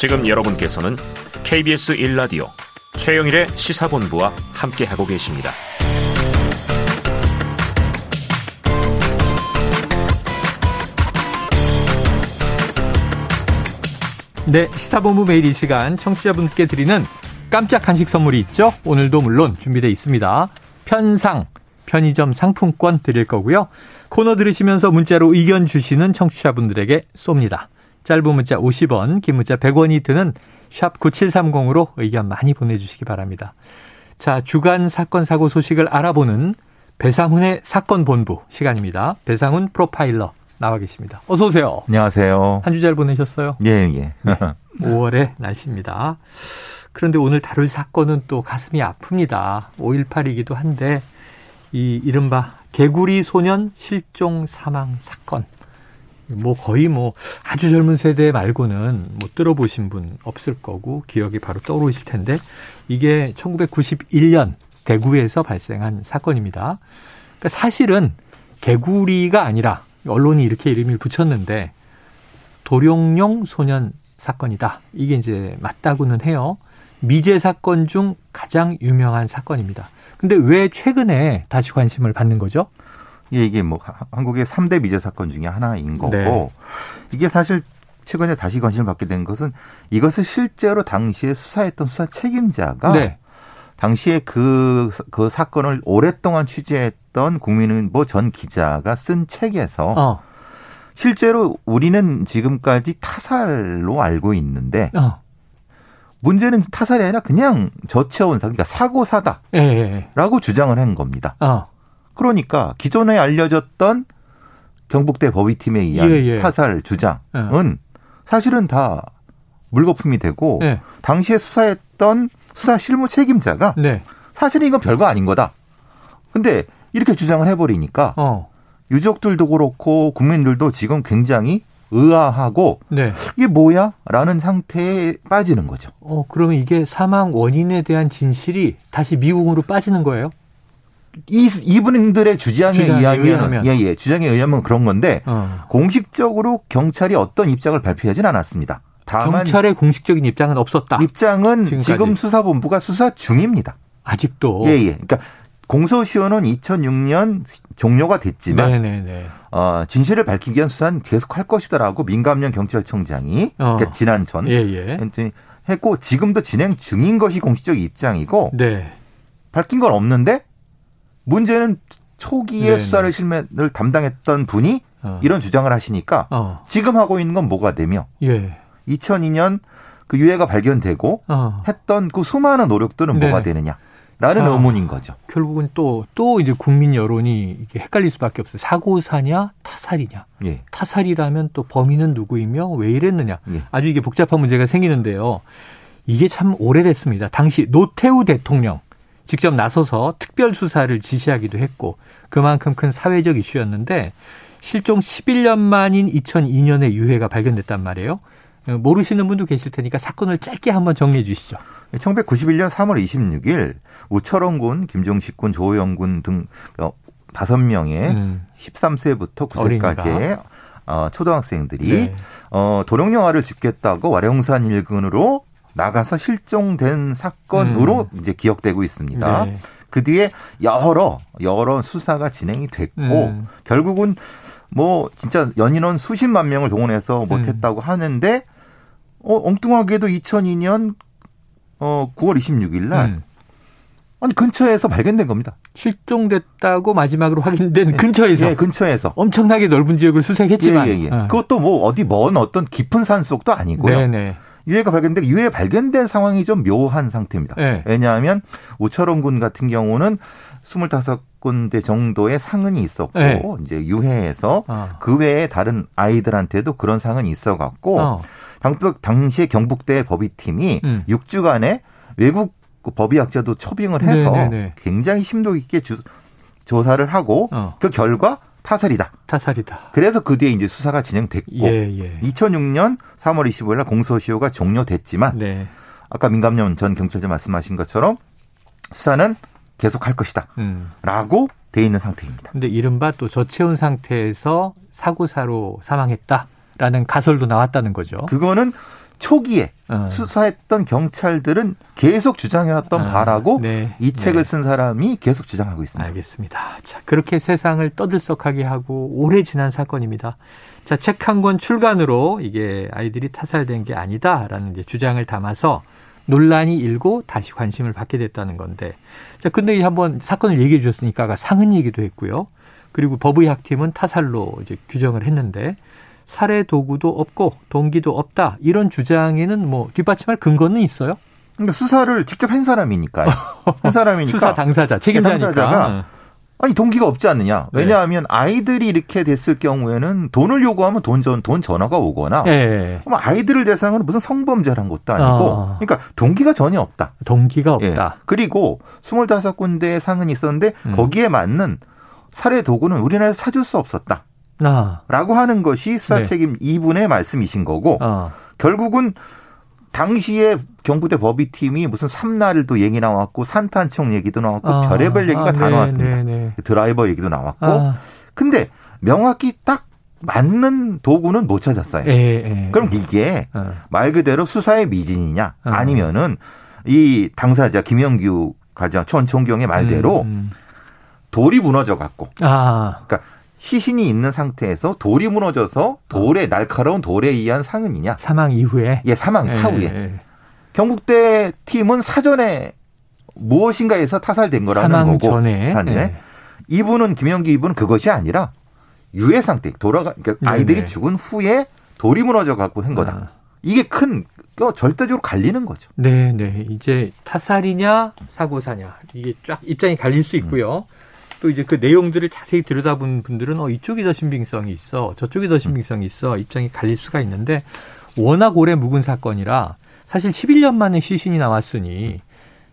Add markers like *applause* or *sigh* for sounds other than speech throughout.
지금 여러분께서는 KBS 1라디오 최영일의 시사본부와 함께하고 계십니다. 네, 시사본부 매일 이 시간 청취자분께 드리는 깜짝 간식 선물이 있죠. 오늘도 물론 준비되어 있습니다. 편상, 편의점 상품권 드릴 거고요. 코너 들으시면서 문자로 의견 주시는 청취자분들에게 쏩니다. 짧은 문자 50원, 긴 문자 100원이 드는 샵 9730으로 의견 많이 보내주시기 바랍니다. 자, 주간 사건 사고 소식을 알아보는 배상훈의 사건 본부 시간입니다. 배상훈 프로파일러 나와 계십니다. 어서 오세요. 안녕하세요. 한 주 잘 보내셨어요? 예, 예. 네. *laughs* 5월의 날씨입니다. 그런데 오늘 다룰 사건은 또 가슴이 아픕니다. 5.18이기도 한데 이 이른바 개구리 소년 실종 사망 사건. 뭐 거의 뭐 아주 젊은 세대 말고는 못 들어보신 분 없을 거고 기억이 바로 떠오르실 텐데 이게 1991년 대구에서 발생한 사건입니다. 그러니까 사실은 개구리가 아니라 언론이 이렇게 이름을 붙였는데 도룡용 소년 사건이다. 이게 이제 맞다고는 해요. 미제 사건 중 가장 유명한 사건입니다. 근데 왜 최근에 다시 관심을 받는 거죠? 예, 이게 뭐 한국의 3대 미제 사건 중에 하나인 거고 네. 이게 사실 최근에 다시 관심을 받게 된 것은 이것을 실제로 당시에 수사했던 수사 책임자가 네. 당시에 그, 그 사건을 오랫동안 취재했던 국민은보 전 기자가 쓴 책에서 어. 실제로 우리는 지금까지 타살로 알고 있는데 어. 문제는 타살이 아니라 그냥 저체온 사, 그러니까 사고사다라고 예, 예. 예. 주장을 한 겁니다. 어. 그러니까 기존에 알려졌던 경북대 법의팀에 의한 예, 예. 타살 주장은 예. 사실은 다 물거품이 되고 예. 당시에 수사했던 수사 실무 책임자가 네. 사실은 이건 별거 아닌 거다. 근데 이렇게 주장을 해버리니까 어. 유족들도 그렇고 국민들도 지금 굉장히 의아하고 네. 이게 뭐야? 라는 상태에 빠지는 거죠. 어, 그러면 이게 사망 원인에 대한 진실이 다시 미국으로 빠지는 거예요? 이, 이분들의 주장에, 의하면, 예, 예, 주장에 의하면 그런 건데, 어. 공식적으로 경찰이 어떤 입장을 발표하진 않았습니다. 다만 경찰의 공식적인 입장은 없었다. 입장은 지금까지. 지금 수사본부가 수사 중입니다. 아직도. 예, 예. 그러니까 공소시효는 2006년 종료가 됐지만 네네네. 어, 진실을 밝히기 위한 수사는 계속할 것이다라고 민감년 경찰청장이 어. 그러니까 지난 전 예, 예. 했고 지금도 진행 중인 것이 공식적 입장이고 네. 밝힌 건 없는데 문제는 초기에 네네. 수사를 실면을 담당했던 분이 어. 이런 주장을 하시니까 어. 지금 하고 있는 건 뭐가 되며 예. 2002년 그 유해가 발견되고 어. 했던 그 수많은 노력들은 네. 뭐가 되느냐. 라는 자, 의문인 거죠. 결국은 또, 또 이제 국민 여론이 이게 헷갈릴 수밖에 없어요. 사고사냐, 타살이냐. 예. 타살이라면 또 범인은 누구이며 왜 이랬느냐. 예. 아주 이게 복잡한 문제가 생기는데요. 이게 참 오래됐습니다. 당시 노태우 대통령 직접 나서서 특별 수사를 지시하기도 했고 그만큼 큰 사회적 이슈였는데 실종 11년 만인 2002년에 유해가 발견됐단 말이에요. 모르시는 분도 계실 테니까 사건을 짧게 한번 정리해 주시죠. 1991년 3월 26일 우철원군, 김종식 군, 조호영 군등 어, 다섯 명의 음. 13세부터 9세까지의 어, 초등학생들이 네. 어, 도룡영화를 짓겠다고 와룡산 일근으로 나가서 실종된 사건으로 음. 이제 기억되고 있습니다. 네. 그 뒤에 여러 여러 수사가 진행이 됐고 음. 결국은 뭐 진짜 연인원 수십만 명을 동원해서 못했다고 음. 하는데 어 엉뚱하게도 2002년 어 9월 26일 날 음. 아니 근처에서 발견된 겁니다. 실종됐다고 마지막으로 확인된 네. 근처에서. 네, 근처에서. 엄청나게 넓은 지역을 수색했지만. 예, 예, 예. 어. 그것도 뭐 어디 먼 어떤 깊은 산 속도 아니고요. 네네. 네. 유해가 발견된 유해 발견된 상황이 좀 묘한 상태입니다. 네. 왜냐하면 우철원 군 같은 경우는 25군데 정도의 상흔이 있었고 네. 이제 유해에서 어. 그 외에 다른 아이들한테도 그런 상흔이 있어 갖고 어. 당시에 경북대 법의팀이 음. 6주간의 외국 그 법의학자도 초빙을 해서 네네네. 네, 네. 굉장히 심도 있게 주, 조사를 하고 어. 그 결과 타살이다. 타살이다. 그래서 그 뒤에 이제 수사가 진행됐고 예, 예. 2006년 3월 25일 날 공소시효가 종료됐지만 네. 아까 민감년 전 경찰관 말씀하신 것처럼 수사는 계속할 것이다. 음. 라고 돼 있는 상태입니다. 근데 이른바 또 저체온 상태에서 사고사로 사망했다라는 가설도 나왔다는 거죠. 그거는 초기에 어. 수사했던 경찰들은 계속 주장해왔던 어. 바라고 네. 이 책을 네. 쓴 사람이 계속 주장하고 있습니다. 알겠습니다. 자, 그렇게 세상을 떠들썩하게 하고 오래 지난 사건입니다. 자, 책 한 권 출간으로 이게 아이들이 타살된 게 아니다라는 이제 주장을 담아서 논란이 일고 다시 관심을 받게 됐다는 건데. 자, 근데 한번 사건을 얘기해 주셨으니까 상흔 얘기도 했고요. 그리고 법의학팀은 타살로 이제 규정을 했는데 살해 도구도 없고 동기도 없다 이런 주장에는 뭐 뒷받침할 근거는 있어요? 그러니까 수사를 직접 한 사람이니까 *laughs* 한 사람이니까 수사 당사자 책임자니까 당사자가 아니 동기가 없지 않느냐? 네. 왜냐하면 네. 아이들이 이렇게 됐을 경우에는 돈을 요구하면 돈전 돈 전화가 오거나 네. 아이들을 대상으로 무슨 성범죄를 한 것도 아니고 어. 그러니까 동기가 전혀 없다. 동기가 없다. 예. 그리고 25군데 상흔이 있었는데 음. 거기에 맞는 살해 도구는 우리나라에서 찾을 수 없었다. 아. 라고 하는 것이 수사 네. 책임 2분의 말씀이신 거고 아. 결국은 당시에 경부대 법의팀이 무슨 삼날도 얘기 나왔고 산탄총 얘기도 나왔고 아. 별의별 얘기가 아, 다 네, 나왔습니다. 네, 네. 드라이버 얘기도 나왔고 아. 근데 명확히 딱 맞는 도구는 못 찾았어요. 에, 에, 그럼 이게 어. 말 그대로 수사의 미진이냐 어. 아니면은 이 당사자 김영규 가장 천총경의 말대로 음, 음. 돌이 무너져 갖고 아. 그러니까 시신이 있는 상태에서 돌이 무너져서 돌에 날카로운 돌에 의한 상흔이냐? 사망 이후에? 예, 사망 예, 사후에. 예. 경북대 팀은 사전에 무엇인가에서 타살된 거라는 사망 거고 전에. 사전에 예. 이분은 김영기 이분은 그것이 아니라 유해 상태 돌아가 그러니까 네, 아이들이 네. 죽은 후에 돌이 무너져 갖고 한 거다. 아. 이게 큰 절대적으로 갈리는 거죠. 네, 네. 이제 타살이냐 사고사냐 이게 쫙 입장이 갈릴 수 있고요. 음. 또 이제 그 내용들을 자세히 들여다본 분들은 어 이쪽이 더 신빙성이 있어 저쪽이 더 신빙성이 있어 입장이 갈릴 수가 있는데 워낙 오래 묵은 사건이라 사실 11년 만에 시신이 나왔으니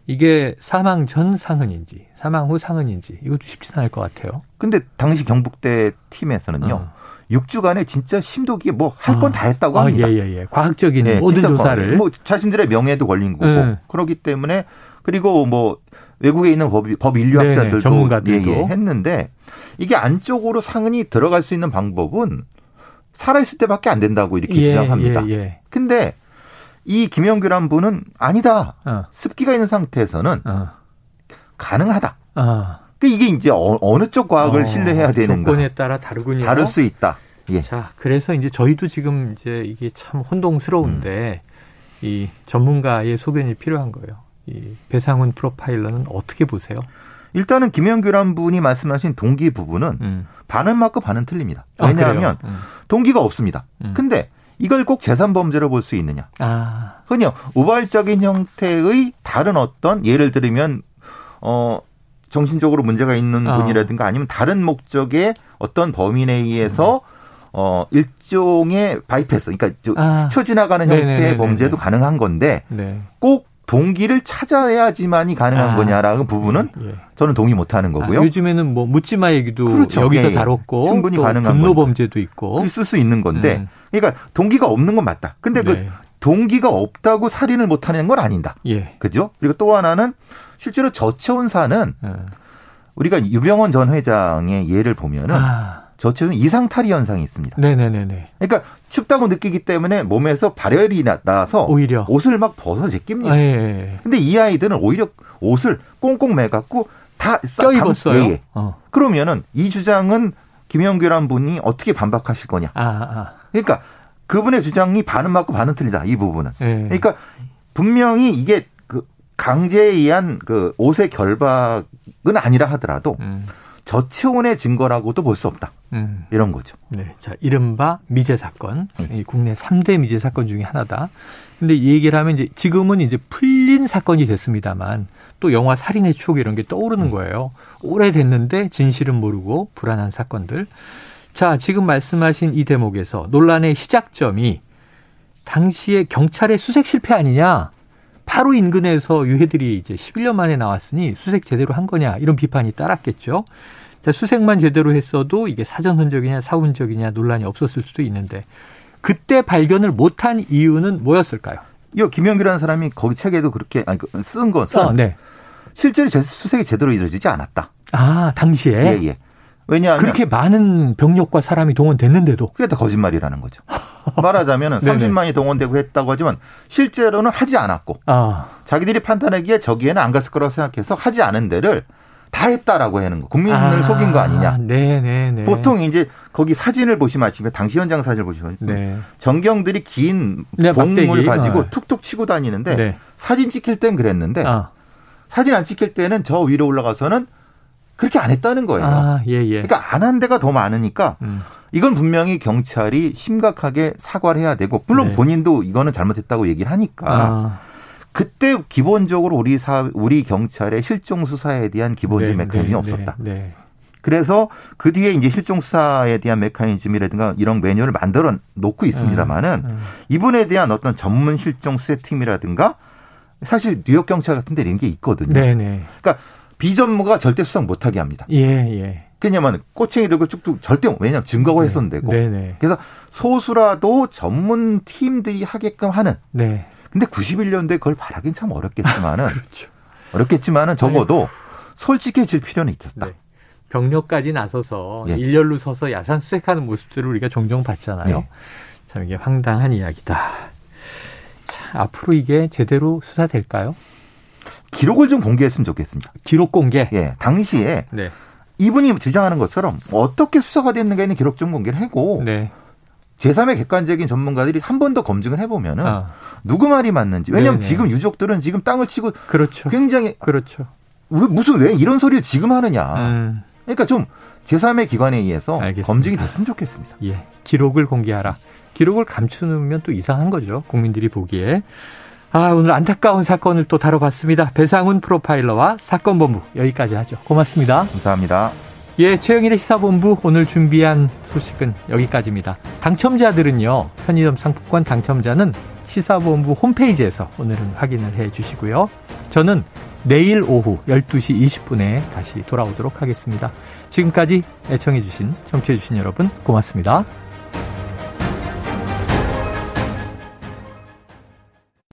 이게 사망 전 상흔인지 사망 후 상흔인지 이것도 쉽진 않을 것 같아요. 근데 당시 경북대 팀에서는요. 어. 6주간에 진짜 심도 깊게 뭐 할 건다 아. 했다고 합니다. 아, 예, 예, 예. 과학적인 네, 모든 조사를. 뭐 자신들의 명예도 걸린 거고. 네. 그렇기 때문에 그리고 뭐 외국에 있는 법, 법 인류학자들도 전문가들도. 예, 예, 했는데 이게 안쪽으로 상흔이 들어갈 수 있는 방법은 살아있을 때밖에 안 된다고 이렇게 예, 주장합니다. 예, 예. 근데 이 김영규란 분은 아니다. 어. 습기가 있는 상태에서는 어. 가능하다. 어. 그 이게 이제 어, 어느 쪽 과학을 어, 신뢰해야 되는가? 조건에 따라 다르군요. 다를 수 있다. 예. 자, 그래서 이제 저희도 지금 이제 이게 참 혼동스러운데 음. 이 전문가의 소견이 필요한 거예요. 이 배상훈 프로파일러는 어떻게 보세요? 일단은 김영규란 분이 말씀하신 동기 부분은 음. 반은 맞고 반은 틀립니다. 아, 왜냐하면 아, 음. 동기가 없습니다. 음. 근데 이걸 꼭 재산 범죄로 볼 수 있느냐? 아. 흔히 우발적인 형태의 다른 어떤 예를 들면 어 정신적으로 문제가 있는 어. 분이라든가 아니면 다른 목적의 어떤 범인에 의해서 음. 어 일종의 바이패스, 그러니까 아. 스쳐 지나가는 형태의 네네네네. 범죄도 가능한 건데 네. 꼭 동기를 찾아야지만이 가능한 아, 거냐라는 부분은 예. 저는 동의 못 하는 거고요. 아, 요즘에는 뭐 묻지마 얘기도 그렇죠. 여기서 예, 예. 다뤘고 충분히 가능한 분노 범죄도 있고 있을 수 있는 건데, 음. 그러니까 동기가 없는 건 맞다. 근데 그 네. 그 동기가 없다고 살인을 못 하는 건 아니다. 예. 그죠? 그리고 또 하나는 실제로 저체온사는 예. 우리가 유병원 전 회장의 예를 보면은. 아. 저체온 이상 탈의 현상이 있습니다. 네네네. 그러니까 춥다고 느끼기 때문에 몸에서 발열이 나서 오히려 옷을 막 벗어 제낍니다. 아, 예, 예. 근데 이 아이들은 오히려 옷을 꽁꽁 매갖고 다 껴입었어요. 예, 예. 어. 그러면은 이 주장은 김영규란 분이 어떻게 반박하실 거냐? 아, 아. 그러니까 그분의 주장이 반은 맞고 반은 틀리다 이 부분은. 예. 그러니까 분명히 이게 그 강제에 의한 그 옷의 결박은 아니라 하더라도. 음. 저치온의 증거라고도 볼 수 없다. 음. 이런 거죠. 네. 자, 이른바 미제 사건. 음. 국내 3대 미제 사건 중에 하나다. 근데 이 얘기를 하면 이제 지금은 이제 풀린 사건이 됐습니다만 또 영화 살인의 추억 이런 게 떠오르는 음. 거예요. 오래됐는데 진실은 모르고 불안한 사건들. 자, 지금 말씀하신 이 대목에서 논란의 시작점이 당시에 경찰의 수색 실패 아니냐? 바로 인근에서 유해들이 이제 11년 만에 나왔으니 수색 제대로 한 거냐 이런 비판이 따랐겠죠. 자, 수색만 제대로 했어도 이게 사전 흔적이냐 사후 흔적이냐 논란이 없었을 수도 있는데 그때 발견을 못한 이유는 뭐였을까요? 이 김영규라는 사람이 거기 책에도 그렇게 아니 그 쓴. 어, 네. 실제로 수색이 제대로 이루어지지 않았다. 아 당시에. 예 예. 왜냐하면 그렇게 많은 병력과 사람이 동원됐는데도 그게 다 거짓말이라는 거죠. *laughs* 말하자면 30만이 동원되고 했다고 하지만 실제로는 하지 않았고 아. 자기들이 판단하기에 저기에는 안 갔을 거라고 생각해서 하지 않은 데를 다 했다라고 하는 거. 국민을 아, 속인 거 아니냐. 네네네. 네, 네. 보통 이제 거기 사진을 보시면 아침에 당시 현장 사진을 보시면 네. 전경들이 긴 네, 봉을 가지고 어. 툭툭 치고 다니는데 네. 사진 찍힐 땐 그랬는데 아. 사진 안 찍힐 때는 저 위로 올라가서는 그렇게 안 했다는 거예요. 아, 예, 예. 그러니까 안 한 데가 더 많으니까 음. 이건 분명히 경찰이 심각하게 사과를 해야 되고 물론 네. 본인도 이거는 잘못했다고 얘기를 하니까 아. 그때 기본적으로 우리 사 우리 경찰의 실종 수사에 대한 기본적인 네, 메커니즘이 네, 없었다. 네, 네. 그래서 그 뒤에 이제 실종 수사에 대한 메커니즘이라든가 이런 매뉴얼을 만들어 놓고 있습니다만은 음, 음. 이분에 대한 어떤 전문 실종 수사팀이라든가 사실 뉴욕 경찰 같은 데 이런 게 있거든요. 네네. 네. 그러니까 비전무가 절대 수상 못하게 합니다. 예, 예. 그냐면 꼬챙이 들고 쭉쭉 절대 왜냐면 증거가 네. 훼손되고. 네네. 그래서 소수라도 전문 팀들이 하게끔 하는. 네. 근데 91년도에 그걸 바라긴 참 어렵겠지만은 *laughs* 그렇죠. 어렵겠지만은 적어도 솔직해질 필요는 있었다. 네. 병력까지 나서서 예. 일렬로 서서 야산 수색하는 모습들을 우리가 종종 봤잖아요. 네. 참 이게 황당한 이야기다. 자, 앞으로 이게 제대로 수사될까요? 기록을 좀 공개했으면 좋겠습니다. 기록 공개? 예. 당시에 네. 이분이 주장하는 것처럼 어떻게 수사가 됐는가 있는 기록 좀 공개를 하고 네. 제3의 객관적인 전문가들이 한 번 더 검증을 해보면은 아. 누구 말이 맞는지 왜냐하면 네네. 지금 유족들은 지금 땅을 치고 그렇죠. 굉장히 그렇죠. 왜, 무슨 왜 이런 소리를 지금 하느냐. 음. 그러니까 좀 제3의 기관에 의해서 알겠습니다. 검증이 됐으면 좋겠습니다. 예. 기록을 공개하라. 기록을 감추면 또 이상한 거죠. 국민들이 보기에. 아, 오늘 안타까운 사건을 또 다뤄봤습니다. 배상훈 프로파일러와 사건 본부 여기까지 하죠. 고맙습니다. 감사합니다. 예, 최영일의 시사본부 오늘 준비한 소식은 여기까지입니다. 당첨자들은요, 편의점 상품권 당첨자는 시사본부 홈페이지에서 오늘은 확인을 해 주시고요. 저는 내일 오후 12시 20분에 다시 돌아오도록 하겠습니다. 지금까지 애청해주신, 청취해주신 여러분 고맙습니다.